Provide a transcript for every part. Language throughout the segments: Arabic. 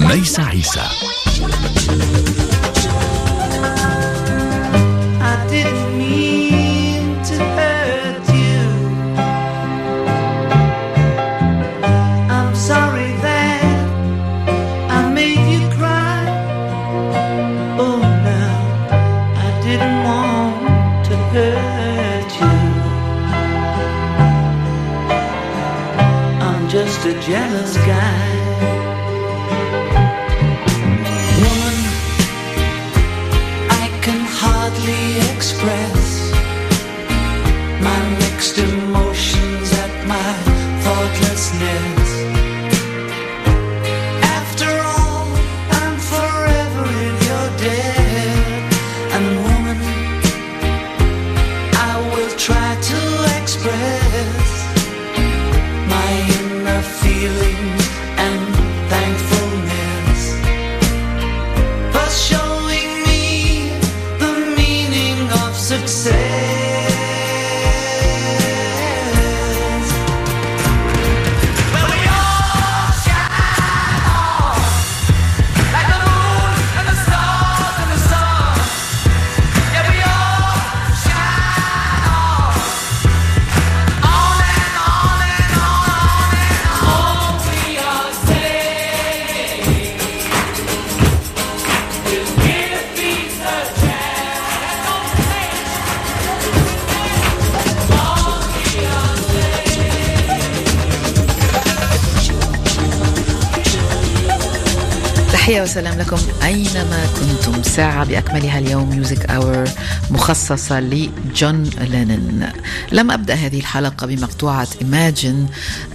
ليس عيسى. تحية وسلام لكم. أينما كنتم؟ ساعة بأكملها اليوم Music Hour مخصصة لجون لينن لم أبدأ هذه الحلقة بمقطوعة Imagine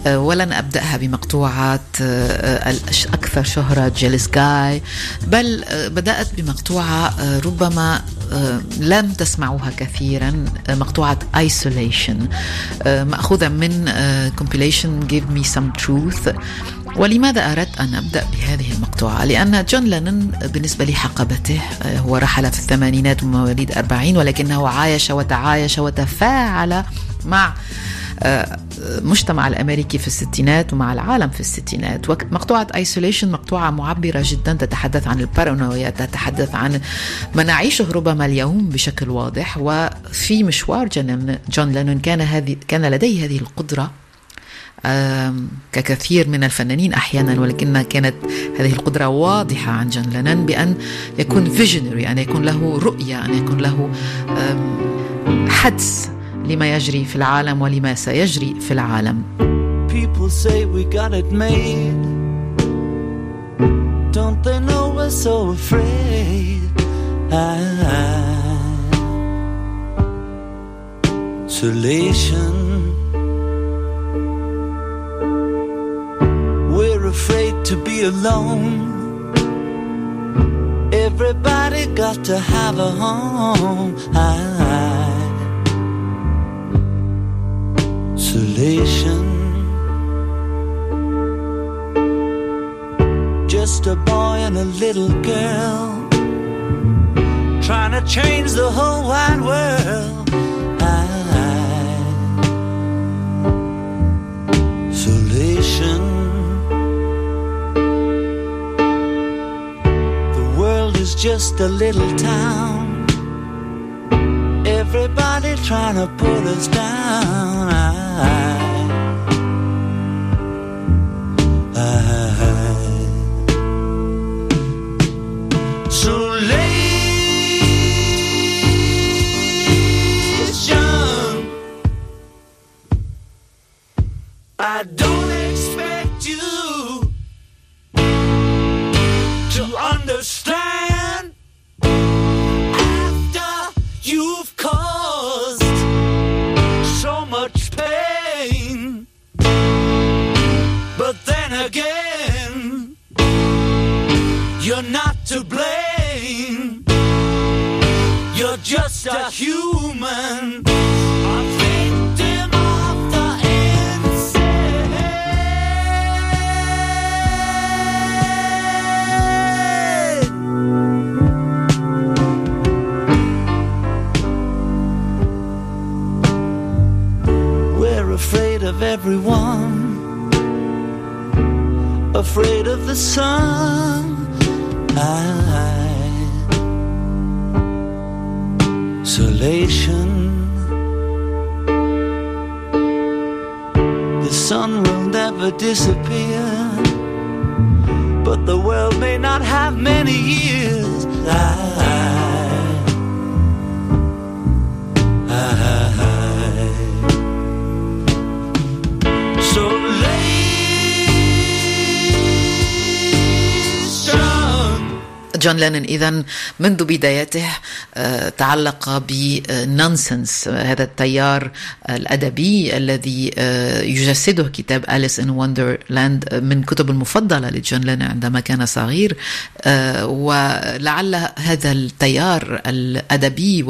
آه، ولن أبدأها بمقطوعة آه، الأكثر شهرة Jealous Guy بل آه، بدأت بمقطوعة ربما لم تسمعوها كثيرا مقطوعة Isolation. مأخوذة من compilation Give Me Some Truth. ولماذا أردت أن أبدأ بهذه المقطوعة؟ لأن جون لينون بالنسبة لحقبته آه، هو رحل في الثمانينات ومواليد أربعين ولكنه عايش وتعايش وتفاعل مع آه، المجتمع الأمريكي في الستينات ومع العالم في الستينات مقطوعه Isolation مقطوعة معبرة جدا تتحدث عن البارانويا تتحدث عن ما نعيشه ربما اليوم بشكل واضح وفي مشوار جون لينون كان هذه كان لديه هذه القدرة ككثير من الفنانين أحيانا ولكن كانت هذه القدرة واضحة عن جون لينون بأن يكون visionary أن يكون له رؤية أن يكون له حدس لما يجري في العالم ولما سيجري في العالم. People say we got it made. Don't they know we're so afraid? Isolation afraid to be alone. Everybody got to have a home. Isolation. Just a boy and a little girl trying to change the whole wide world. Just a little town. Everybody trying to put us down. Afraid of the sun. Isolation. The sun will never disappear, but the world may not have many years. I جون لينون إذا منذ بدايته آه، تعلق ب nonsense هذا التيار الأدبي الذي آه، يجسده كتاب Alice in Wonderland من كتب المفضلة لجون لينون عندما كان صغير آه، ولعل هذا التيار الأدبي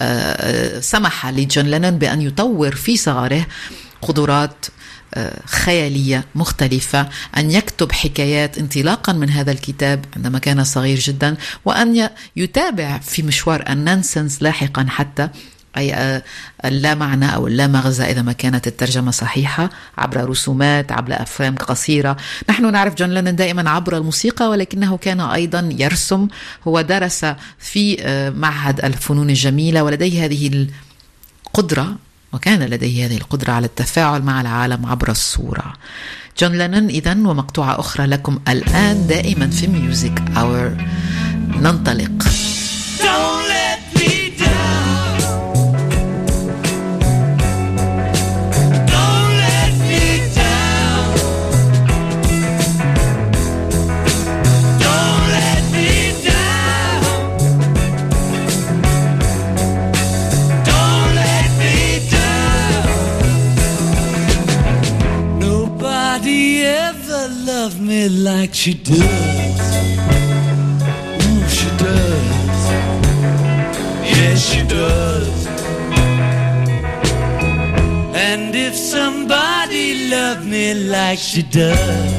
وسمح لجون لينون بأن يطور في صغره قدرات خيالية مختلفة أن يكتب حكايات انطلاقا من هذا الكتاب عندما كان صغير جدا وأن يتابع في مشوار النانسنس لاحقا حتى أي آه، اللا معنى أو اللا مغزى إذا ما كانت الترجمة صحيحة عبر رسومات عبر أفلام قصيرة. نحن نعرف جون لينن دائما عبر الموسيقى ولكنه كان أيضا يرسم. هو درس في آه، معهد الفنون الجميلة ولديه هذه القدرة وكان لديه هذه القدرة على التفاعل مع العالم عبر الصورة. جون لينون إذا ومقطوعة أخرى لكم الآن دائما في Music Hour ننطلق. She does. Ooh, she does. Yes, she does. And if somebody loved me like she does,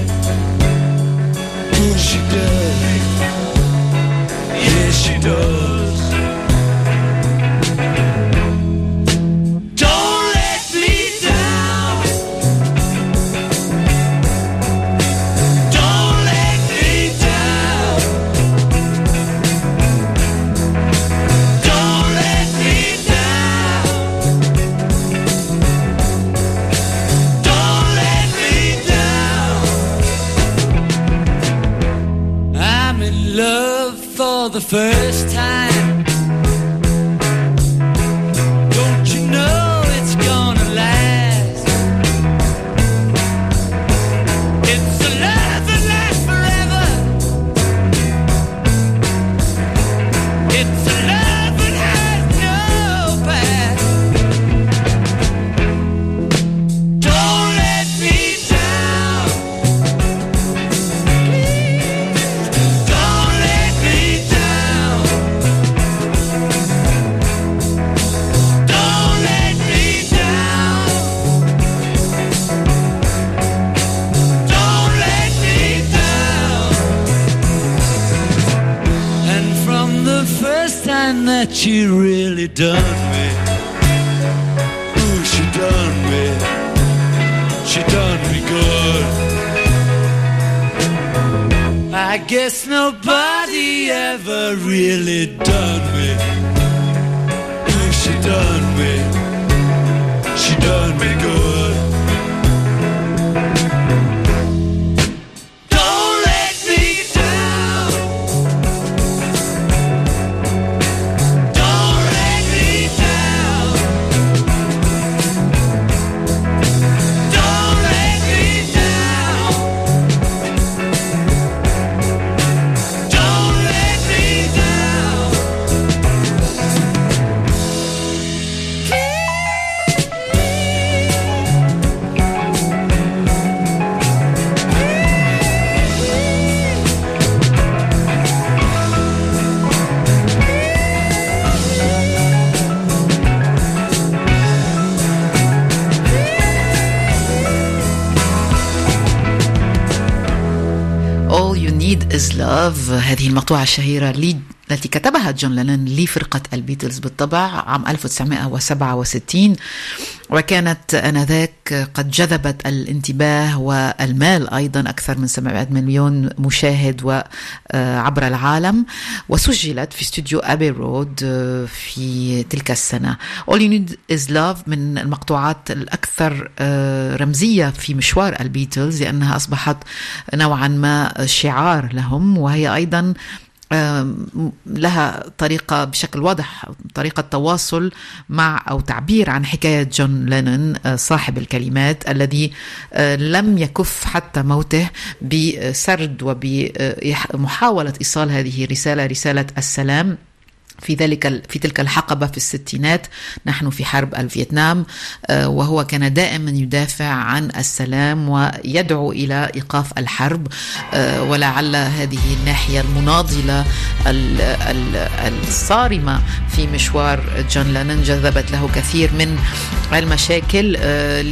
she really done me. Ooh, she done me. She done me good. I guess nobody ever really done me. Love هذه المقطوعة الشهيرة التي كتبها جون لينون لفرقة البيتلز بالطبع عام 1967 وكانت آنذاك قد جذبت الانتباه والمال أيضا أكثر من 700 مليون مشاهد وعبر العالم وسجلت في استوديو Abbey Road في تلك السنة. All You Need Is Love من المقطوعات الأكثر رمزية في مشوار البيتلز لأنها أصبحت نوعا ما شعار لهم وهي أيضا لها طريقة بشكل واضح طريقة تواصل مع أو تعبير عن حكاية جون لينون صاحب الكلمات الذي لم يكف حتى موته بسرد وبمحاولة إيصال هذه الرسالة رسالة السلام. في ذلك في تلك الحقبة في الستينات نحن في حرب الفيتنام وهو كان دائما يدافع عن السلام ويدعو إلى إيقاف الحرب ولعل هذه الناحية المناضلة الصارمة في مشوار جون لانون جذبت له كثير من المشاكل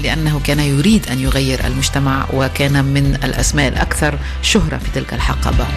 لأنه كان يريد أن يغير المجتمع وكان من الأسماء الأكثر شهرة في تلك الحقبة.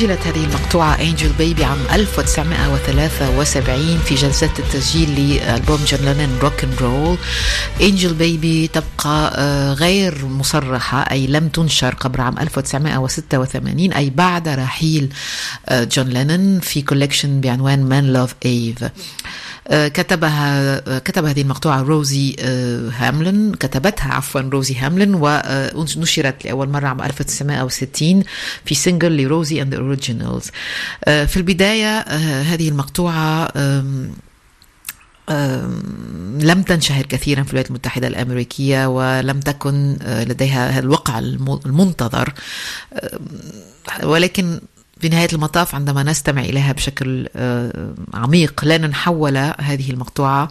سجلت هذه المقطوعة Angel Baby عام 1973 في جلسات التسجيل لألبوم جون لينون Rock and Roll Angel Baby تبقى غير مصرحة أي لم تنشر قبل عام 1986 أي بعد رحيل جون لينون في collection بعنوان Menlove Ave كتبها كتب هذه المقطوعة روزي هاملن كتبتها عفوا روزي هاملن ونشرت لأول مرة عام 1960 في single ل Rosie and Originals في البداية هذه المقطوعة لم تشتهر كثيرا في الولايات المتحدة الأمريكية ولم تكن لديها الوقع المنتظر. ولكن في نهاية المطاف عندما نستمع إليها بشكل آه، عميق لينون حول هذه المقطوعة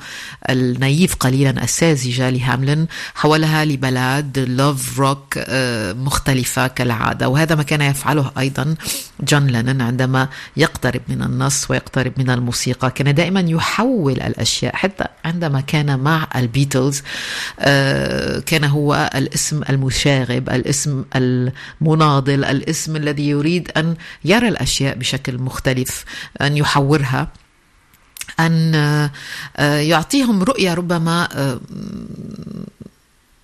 ال naive قليلا الساذجة لهاملن حولها ل ballad love rock آه، مختلفة كالعادة. وهذا ما كان يفعله أيضا جون لينون عندما يقترب من النص ويقترب من الموسيقى. كان دائما يحول الأشياء. حتى عندما كان مع البيتلز آه، كان هو الاسم المشاغب الاسم المناضل الاسم الذي يريد أن يرى الأشياء بشكل مختلف أن يحورها أن آه، يعطيهم رؤية ربما آه،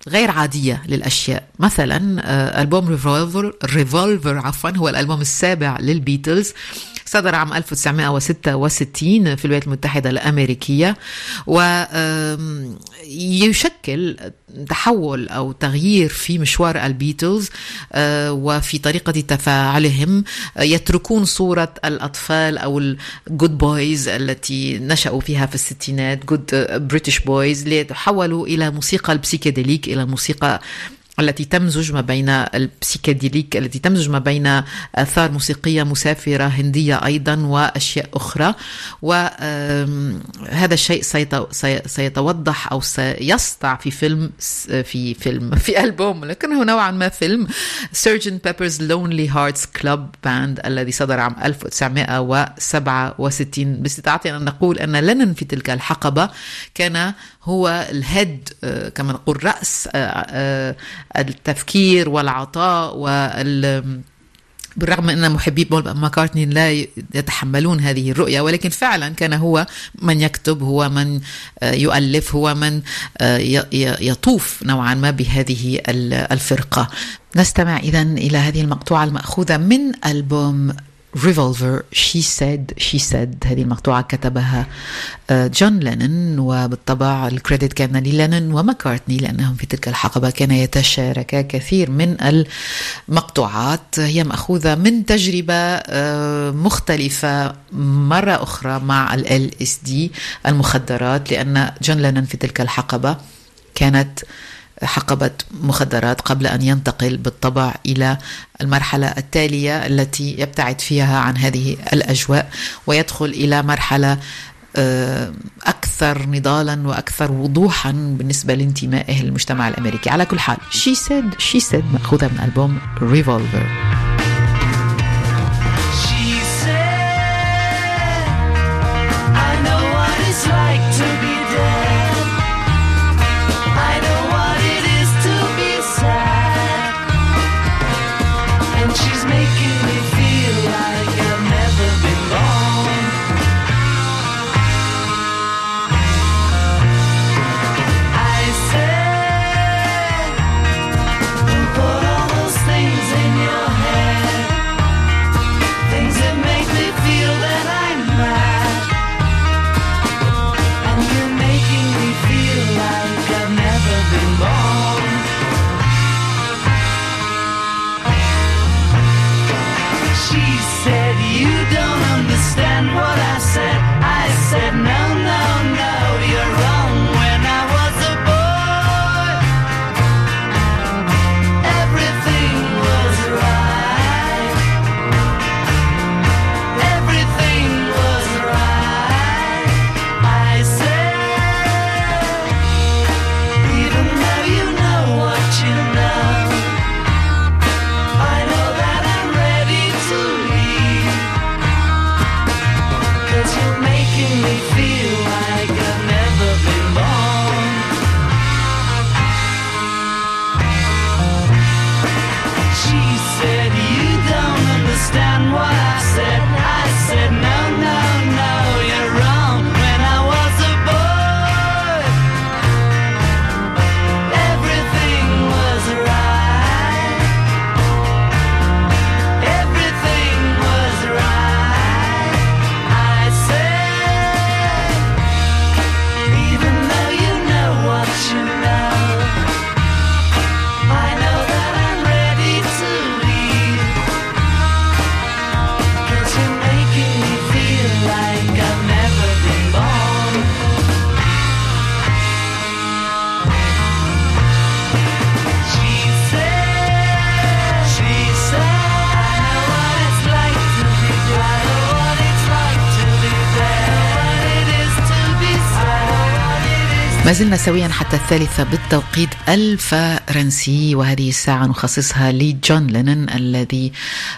غير عادية للأشياء. مثلا آه، ألبوم Revolver Revolver عفوا هو الألبوم السابع للبيتلز صدر عام 1966 في الولايات المتحدة الأمريكية ويشكل تحول أو تغيير في مشوار البيتلز آه، وفي طريقة تفاعلهم يتركون صورة الأطفال أو ال good boys التي نشأوا فيها في الستينات good British boys ليتحولوا إلى موسيقى ال psychedelic إلى موسيقى التي تمزج ما بين ال psychedelic التي تمزج ما بين آثار موسيقية مسافرة هندية أيضا وأشياء أخرى. وهذا الشيء سيتوضح أو سيسطع في فيلم في فيلم في ألبوم لكنه نوعا ما فيلم Sergeant Pepper's Lonely Hearts Club Band الذي صدر عام 1967 باستطاعتنا أن نقول أن لينون في تلك الحقبة. كان هو ال head آه، كما نقول رأس آه، آه، التفكير والعطاء وال بالرغم أن محبي بول ماكارتني لا يتحملون هذه الرؤية ولكن فعلا كان هو من يكتب هو من يؤلف هو من يطوف نوعا ما بهذه الفرقة. نستمع اذا إلى هذه المقطوعة المأخوذة من ألبوم Revolver She Said She Said هذه المقطوعة كتبها جون لينون وبالطبع ال credit كان للينون وماكارتني لأنهم في تلك الحقبة كان يتشاركا كثير من المقطوعات. هي مأخوذة من تجربة آه، مختلفة مرة أخرى مع LSD المخدرات لأن جون لينن في تلك الحقبة كانت حقبة مخدرات قبل أن ينتقل بالطبع إلى المرحلة التالية التي يبتعد فيها عن هذه الأجواء ويدخل إلى مرحلة آه، أكثر نضالا وأكثر وضوحا بالنسبة لانتمائه للمجتمع الأمريكي. على كل حال She Said She Said مأخوذة من ألبوم Revolver. زلنا سويا حتى الثالثة بالتوقيت الفرنسي وهذه الساعة نخصصها لجون لينن الذي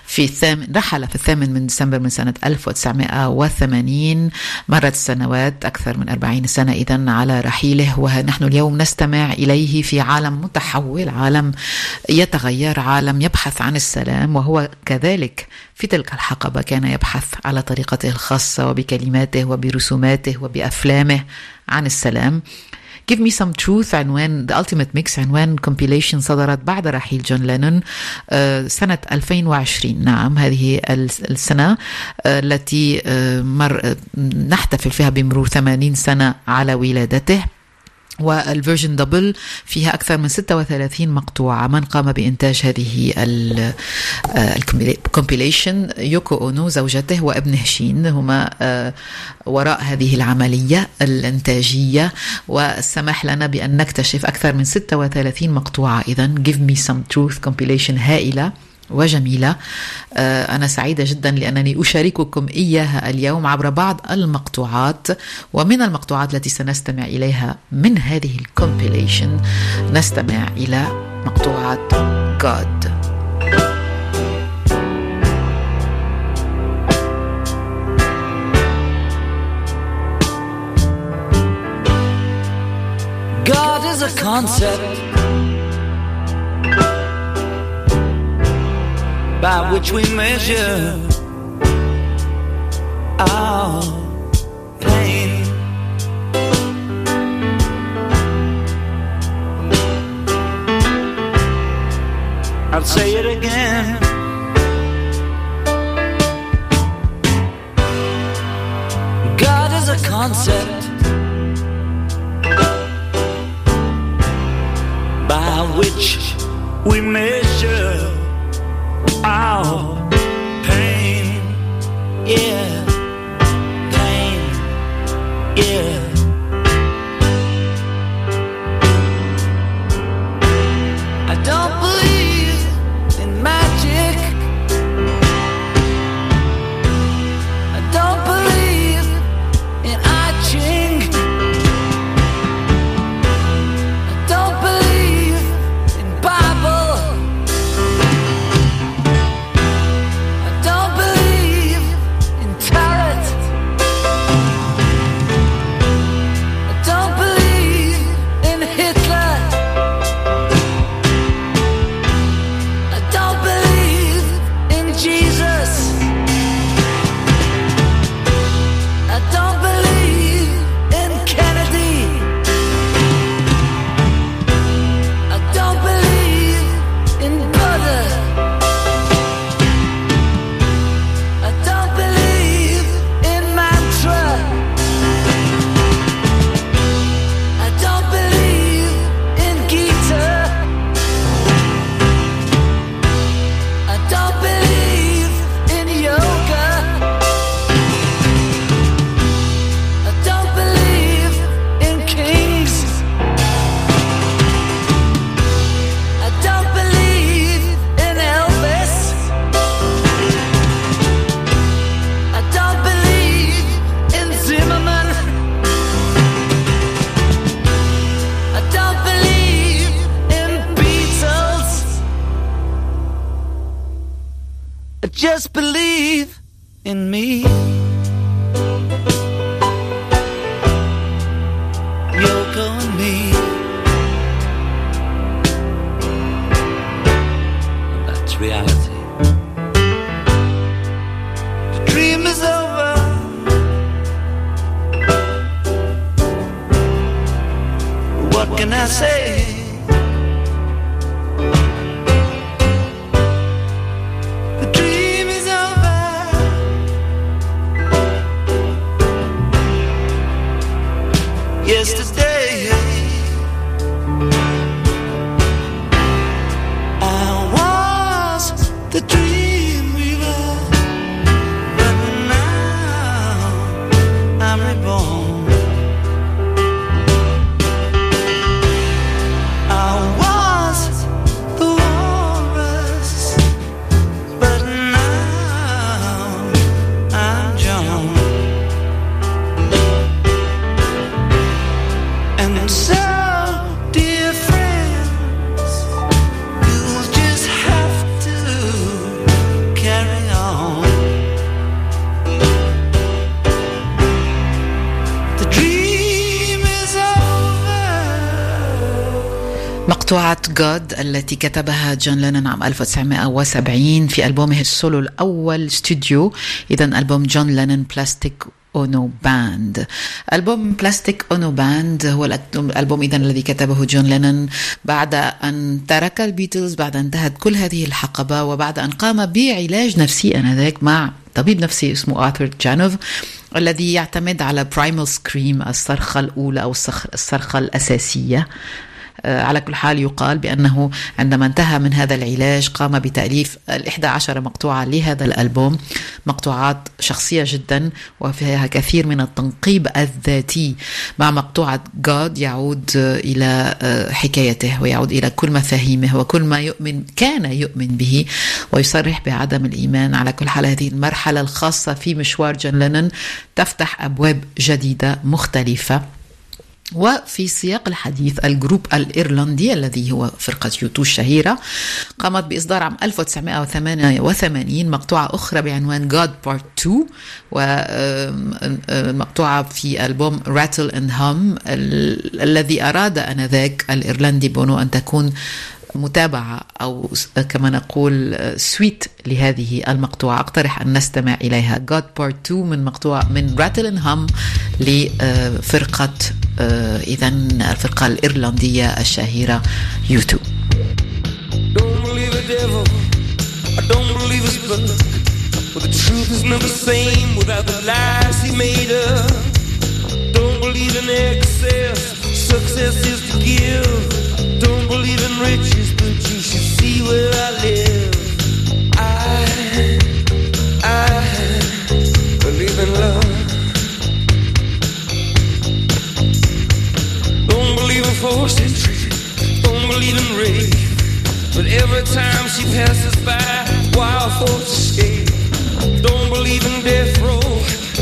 في الثامن رحل في الثامن من ديسمبر من سنة 1980 مرت السنوات أكثر من 40 سنة إذا على رحيله ونحن اليوم نستمع إليه في عالم متحول عالم يتغير عالم يبحث عن السلام وهو كذلك في تلك الحقبة كان يبحث على طريقته الخاصة وبكلماته وبرسوماته وبأفلامه عن السلام. Give Me Some Truth عنوان The Ultimate Mix عنوان compilation صدرت بعد رحيل جون لينون سنة 2020 نعم هذه السنة التي مر نحتفل فيها بمرور 80 سنة على ولادته. وال version double فيها أكثر من 36 مقطوعة. من قام بإنتاج هذه ال compilation يوكو أونو زوجته وابنه شون هما وراء هذه العملية الإنتاجية. والسمح لنا بأن نكتشف أكثر من 36 مقطوعة. إذا Give Me Some Truth compilation هائلة. وجميلة. أنا سعيدة جدا لأنني أشارككم إياها اليوم عبر بعض المقطوعات ومن المقطوعات التي سنستمع إليها من هذه الكومبيليشن نستمع إلى مقطوعة God. God is a concept. By which we measure our pain. I'll say it again. God is a concept by which we measure I just believe in me. التي كتبها جون لينون عام 1970 في ألبومه السولو الأول استوديو إذا ألبوم جون لينون Plastic Ono Band ألبوم Plastic Ono Band هو الألبوم اذا الذي كتبه جون لينون بعد أن ترك البيتلز بعد أن انتهت كل هذه الحقبة وبعد أن قام بعلاج نفسي آنذاك مع طبيب نفسي اسمه آرثر جانوف الذي يعتمد على Primal Scream الصرخة الأولى أو الصرخة الأساسية. على كل حال يقال بأنه عندما انتهى من هذا العلاج قام بتأليف الإحدى عشر مقطوعة لهذا الألبوم مقطوعات شخصية جدا وفيها كثير من التنقيب الذاتي مع مقطوعة God يعود إلى آه، حكايته ويعود إلى كل مفاهيمه وكل ما يؤمن كان يؤمن به ويصرح بعدم الإيمان. على كل حال هذه المرحلة الخاصة في مشوار جون لينون تفتح أبواب جديدة مختلفة. وفي سياق الحديث ال group الإيرلندي الذي هو فرقة U2 الشهيرة قامت بإصدار عام 1988 مقطوعة أخرى بعنوان God Part 2 ومقطوعة في ألبوم Rattle and Hum الذي أراد أنذاك الإيرلندي بونو أن تكون متابعة أو كما نقول آه، suite لهذه المقطوعة. أقترح أن نستمع إليها. God Part 2 من مقطوعة من Rattle and Hum لفرقة آه، إذا الفرقة الإيرلندية الشهيرة U2 Success is to give. Believe in riches, but you should see where I live. I, I believe in love. Don't believe in forced entry. Don't believe in rape. But every time she passes by, wild thoughts escape. Don't believe in death row,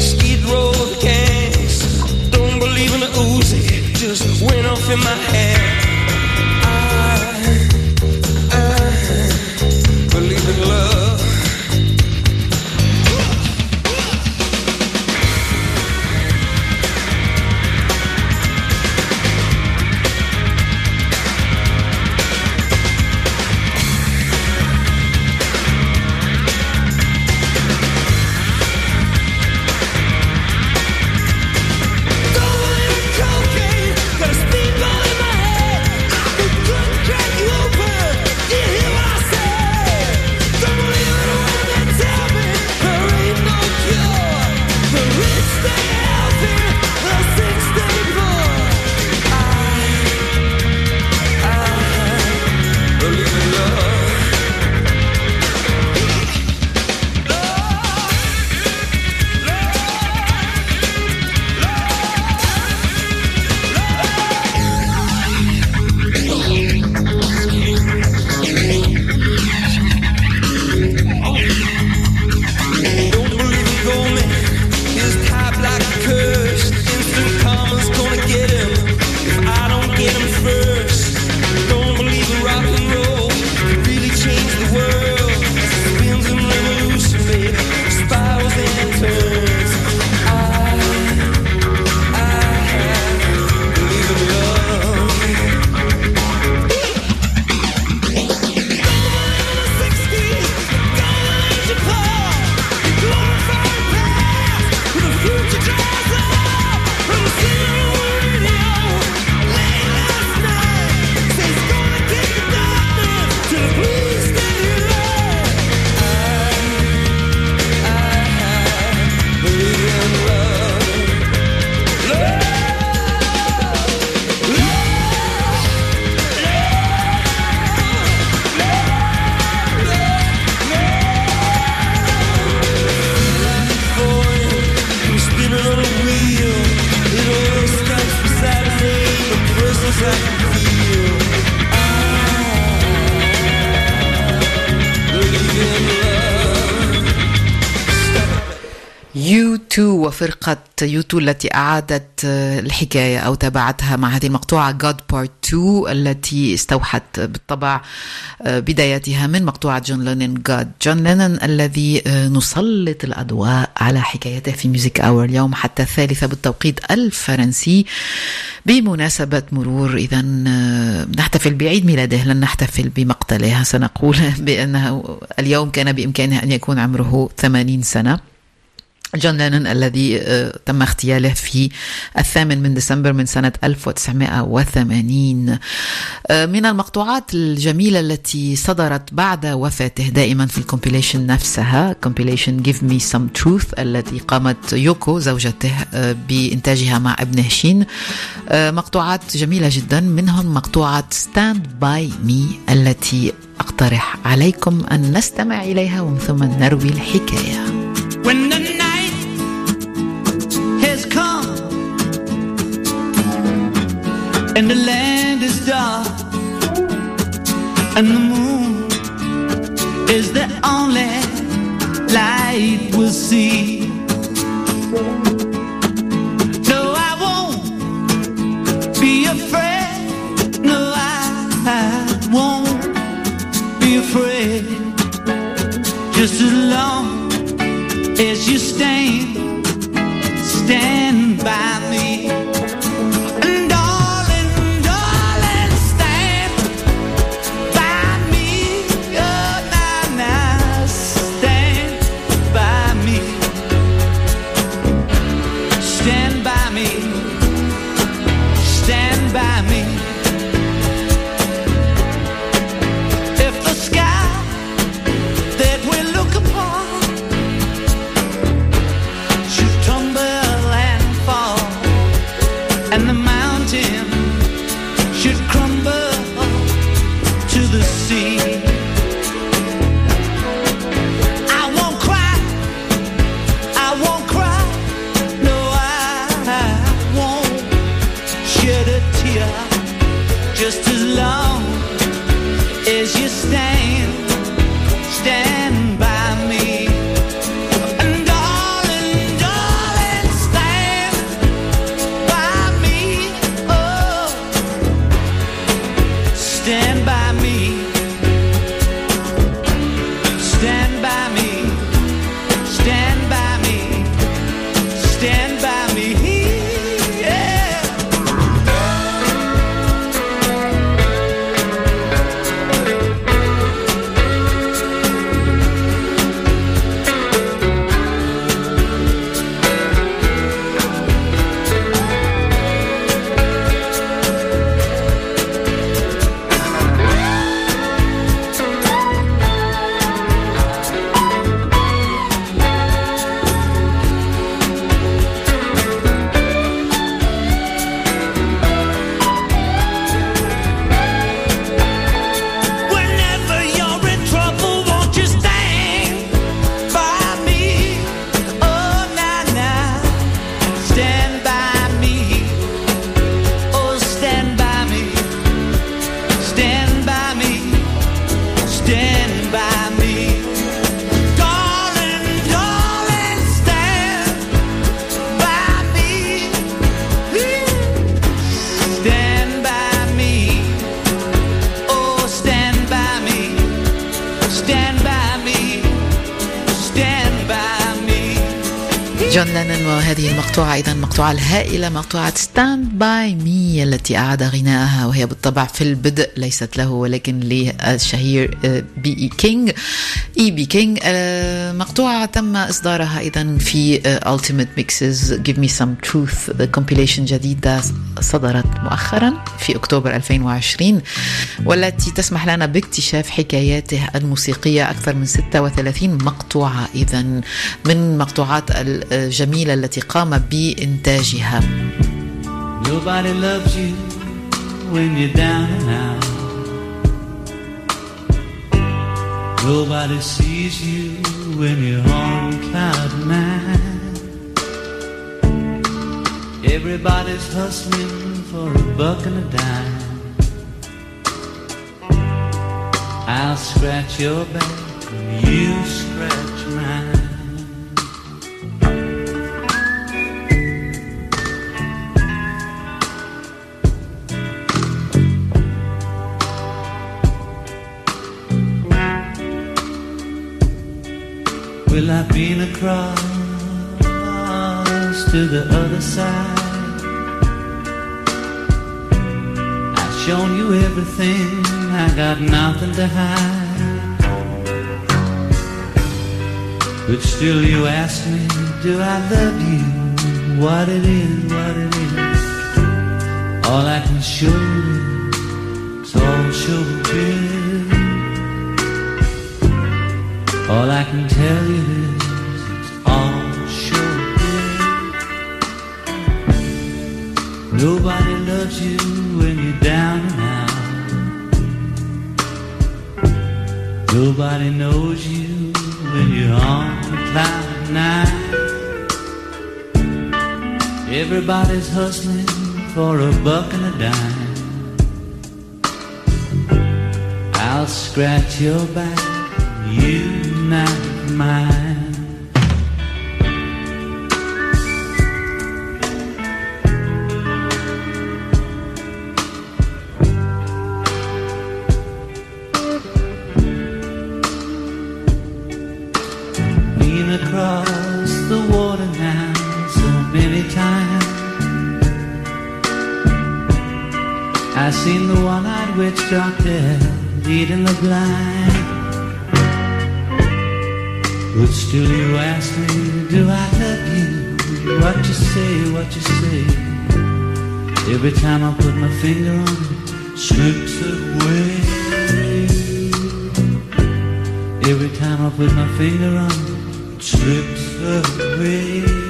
skid row gangs. Don't believe in the Uzi, just went off in my hand. وفرقة U2 التي أعادت الحكاية أو تابعتها مع هذه المقطوعة God Part 2 التي استوحت بالطبع بدايتها من مقطوعة جون لينن God جون لينن الذي نسلط الأضواء على حكايته في Music Hour اليوم حتى الثالثة بالتوقيت الفرنسي بمناسبة مرور. إذا نحتفل بعيد ميلاده لن نحتفل بمقتله. سنقول بأنه اليوم كان بإمكانه أن يكون عمره 80 سنة. جون لينون الذي آه، تم اغتياله في الثامن من ديسمبر من سنة 1980 آه، من المقطوعات الجميلة التي صدرت بعد وفاته دائما في ال compilation نفسها compilation Give Me Some Truth التي قامت يوكو زوجته آه، بإنتاجها مع ابنه شين مقطوعات جميلة جدا منهم مقطوعة Stand By Me التي أقترح عليكم أن نستمع إليها ومن ثم نروي الحكاية. When the night has come and the land is dark, and the moon is the only light we'll see. No, I won't be afraid. No, I, won't be afraid. Just as long as you stand, مقطوعة Stand By Me التي أعاد غناءها وهي بالطبع في البدء ليست له ولكن للشهير بي إي كينج إي بي كينج مقطوعة تم إصدارها أيضا في Ultimate Mixes. Give Me Some Truth. Compilation جديدة صدرت مؤخرا في أكتوبر 2020 والتي تسمح لنا باكتشاف حكاياته الموسيقية أكثر من 36 مقطوعة إذا من مقطوعات الجميلة التي قام بإنتاجها. Nobody loves you when you're down and out. Nobody sees you when you're on cloud nine. Everybody's hustling for a buck and a dime. I'll scratch your back, you scratch Will I been across to the other side? I've shown you everything, I got nothing to hide. But still you ask me, do I love you? What it is, what it is. All I can show you All I can tell you is it's all showbiz. Nobody loves you when you're down and out. Nobody knows you when you're on cloud nine. Everybody's hustling for a buck and a dime. I'll scratch your back, you not mine. Been across the water now so many times. I seen the one-eyed witch doctor leading the blind. But still you ask me, do I love you? What you say, what you say? Every time I put my finger on it, slips away. Every time I put my finger on it, slips away.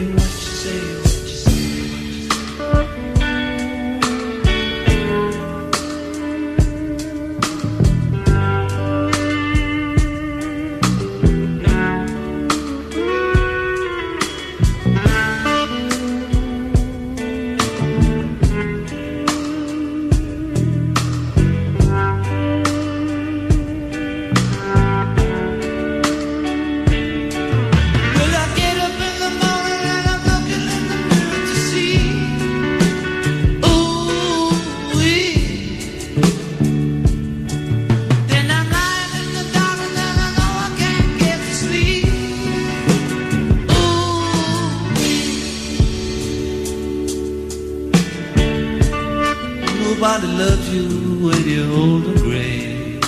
Nobody loves you when you're old and gray.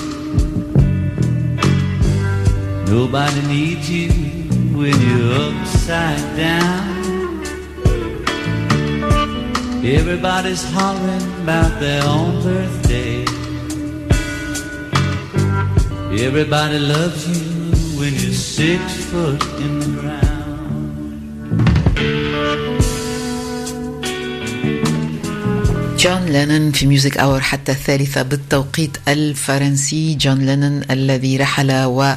Nobody needs you when you're upside down. Everybody's hollering about their own birthday. Everybody loves you when you're six foot in جون لينن في Music Hour حتى الثالثة بالتوقيت الفرنسي. جون لينن الذي رحل و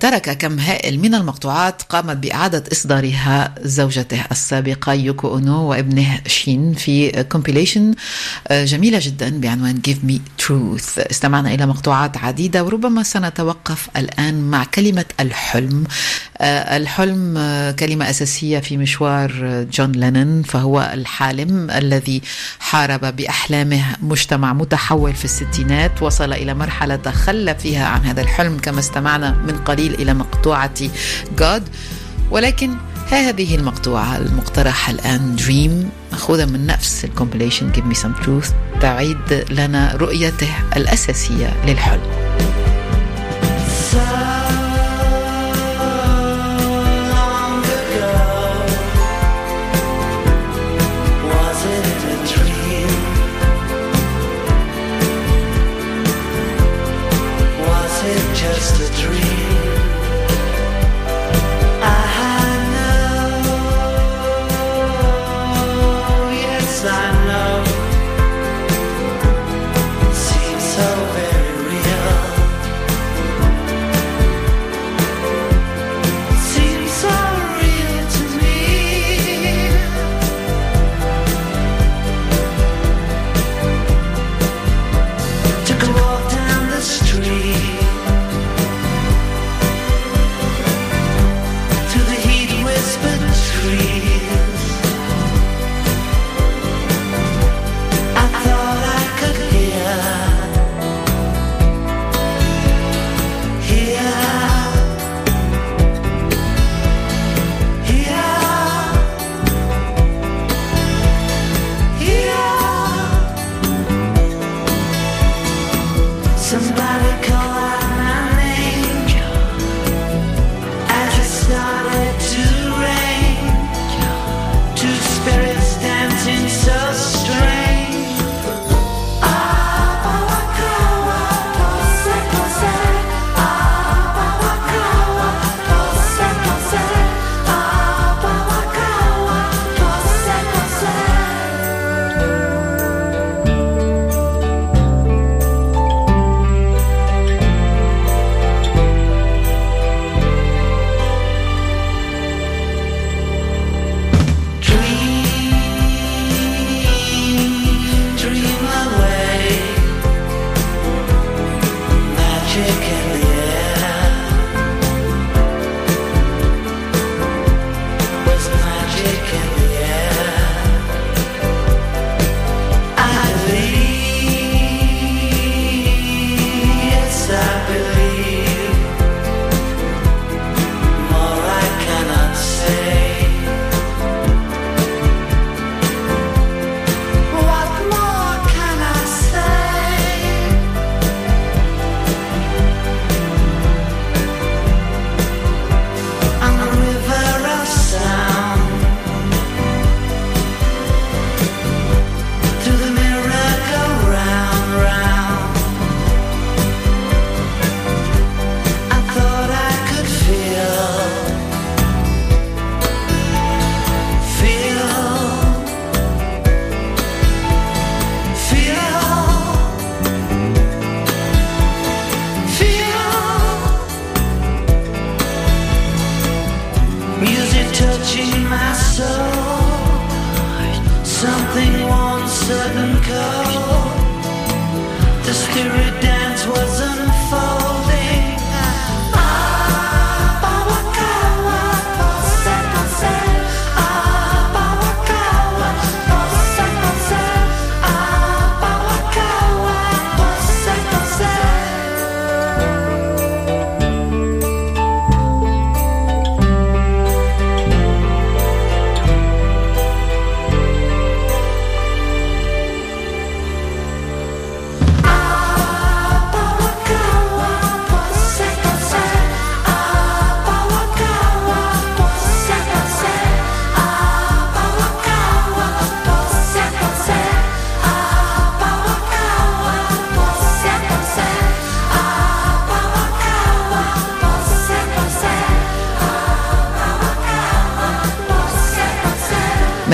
ترك كم هائل من المقطوعات قامت بإعادة إصدارها زوجته السابقة يوكو أونو وابنه شين في compilation جميلة جدا بعنوان Give Me Truth. استمعنا إلى مقطوعات عديدة وربما سنتوقف الآن مع كلمة الحلم. الحلم كلمة أساسية في مشوار جون لينن فهو الحالم الذي حارب بأحلامه مجتمع متحول في الستينات. وصل إلى مرحلة تخلى فيها عن هذا الحلم كما استمعنا من قليل إلى مقطوعة God. ولكن هذه المقطوعة المقترحة الآن. Dream مأخوذة من نفس ال compilation Give Me Some Truth. تعيد لنا رؤيته الأساسية للحلم. Just a dream?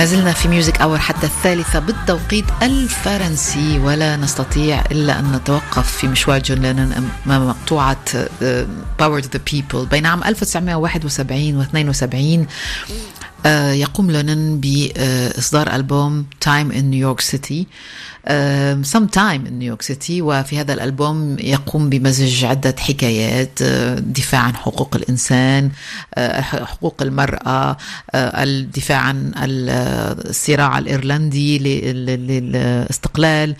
زلنا في Music Hour حتى الثالثة بالتوقيت الفرنسي ولا نستطيع إلا أن نتوقف في مشوار جون لينون أمام مقطوعة Power The People بين عام 1971 و 72 يقوم لينن بإصدار ألبوم Time in New York City Some Time in New York City وفي هذا الألبوم يقوم بمزج عدة حكايات دفاع عن حقوق الإنسان حقوق المرأة الدفاع عن الصراع الإيرلندي للاستقلال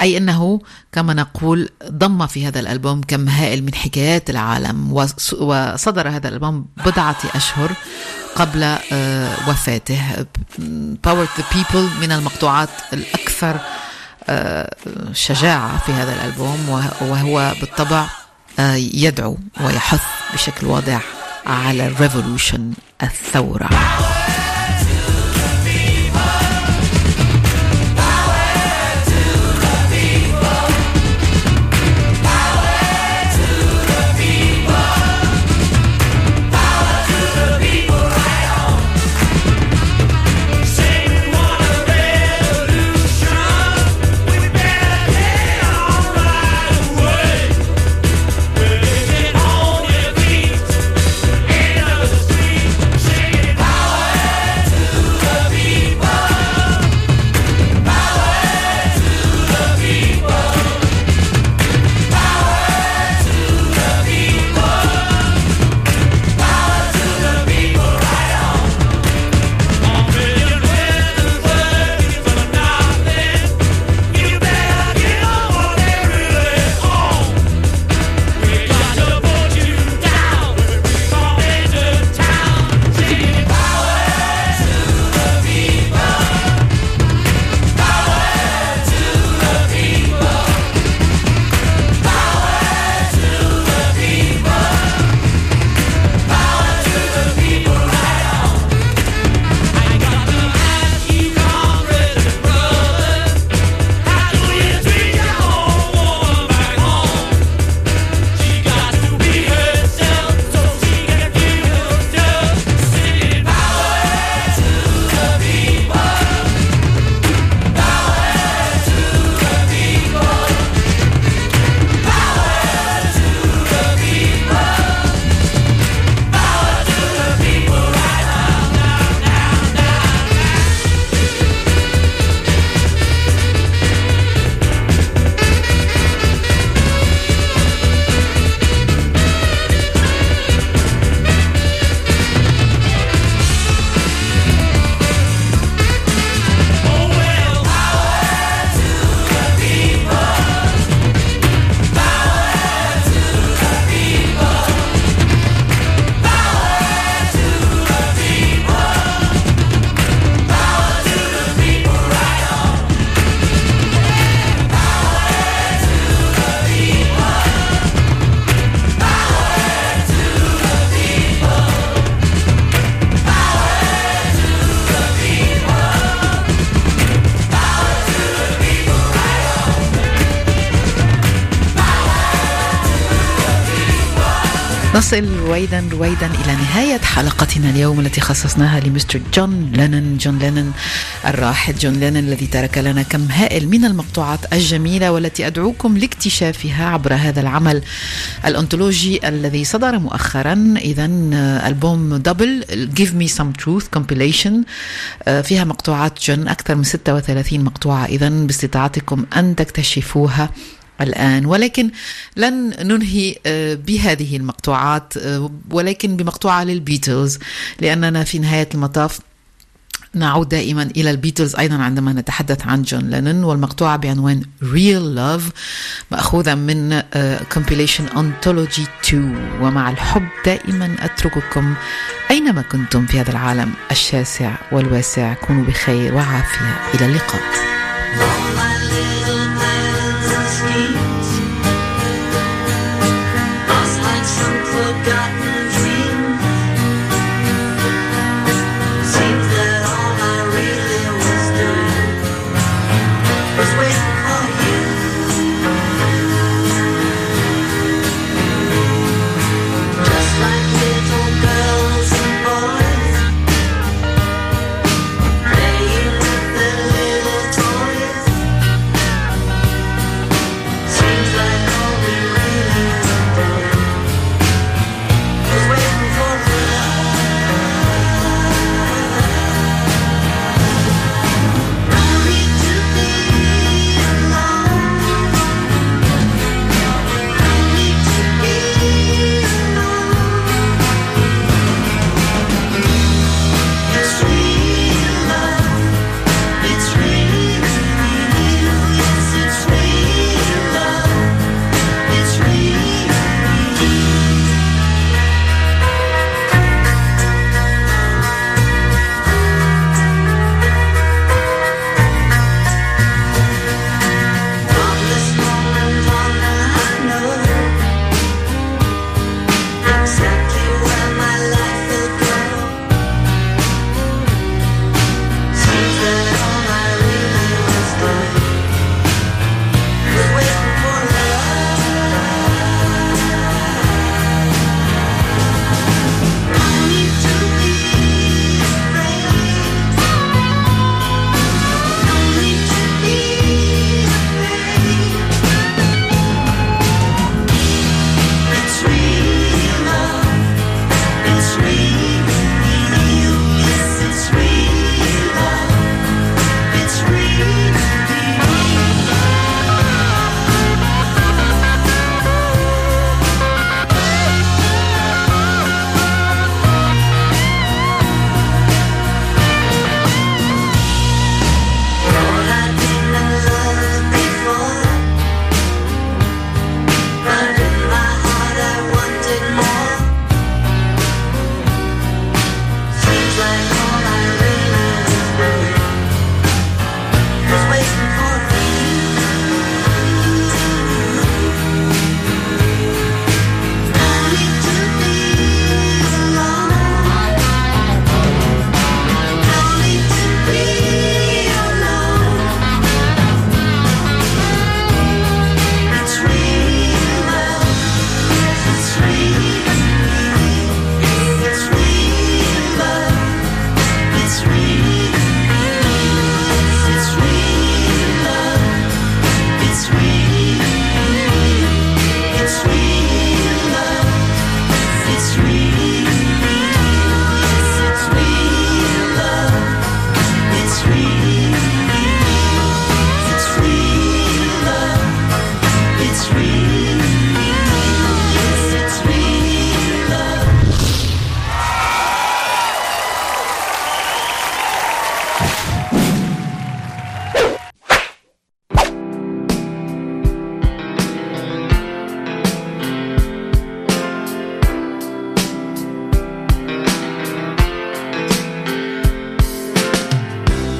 أي أنه كما نقول ضم في هذا الألبوم كم هائل من حكايات العالم وصدر هذا الألبوم بضعة أشهر قبل وفاته. Power the People من المقطوعات الأكثر شجاعة في هذا الألبوم وهو بالطبع يدعو ويحث بشكل واضح على الريفولوشن الثورة. نصل رويدا رويدا إلى نهاية حلقتنا اليوم التي خصصناها لمستر جون لينن جون لينن الراحل جون لينن الذي ترك لنا كم هائل من المقطوعات الجميلة والتي أدعوكم لاكتشافها عبر هذا العمل الأنتولوجي الذي صدر مؤخرا. إذا ألبوم double Give Me Some Truth Compilation. فيها مقطوعات جون أكثر من 36 مقطوعة. إذا باستطاعتكم أن تكتشفوها. الآن ولكن لن ننهي آه، بهذه المقطوعات آه، ولكن بمقطوعة للبيتلز لأننا في نهاية المطاف نعود دائما إلى البيتلز أيضا عندما نتحدث عن جون لينون والمقطوعة بعنوان Real Love مأخوذة من compilation Anthology 2 ومع الحب دائما أترككم أينما كنتم في هذا العالم الشاسع والواسع. كونوا بخير وعافية. إلى اللقاء. Steve.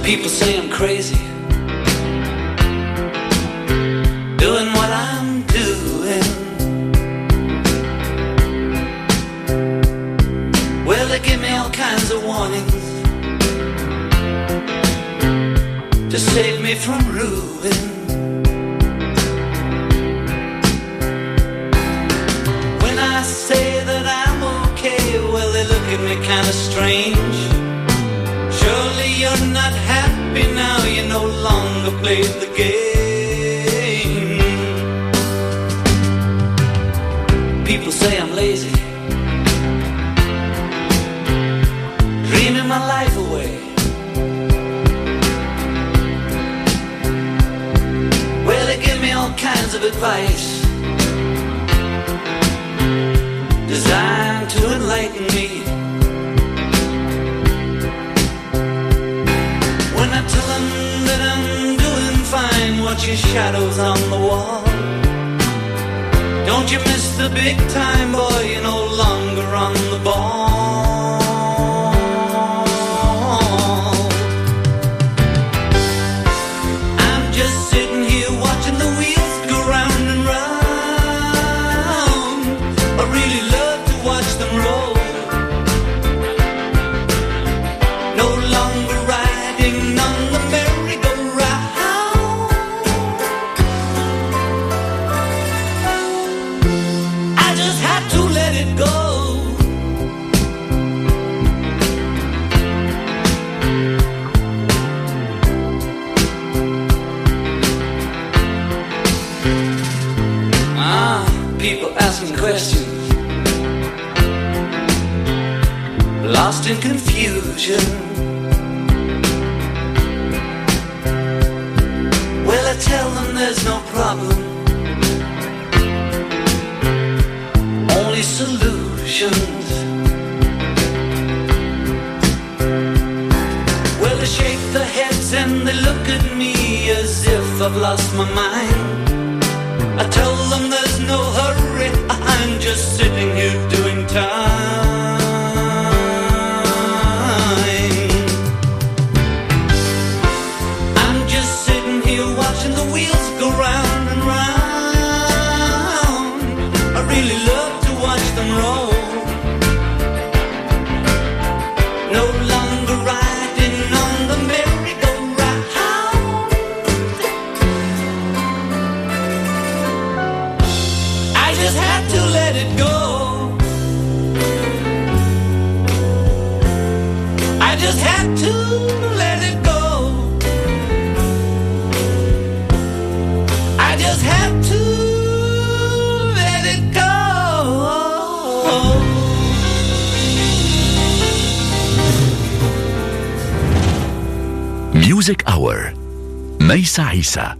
People say I'm crazy. Suiza.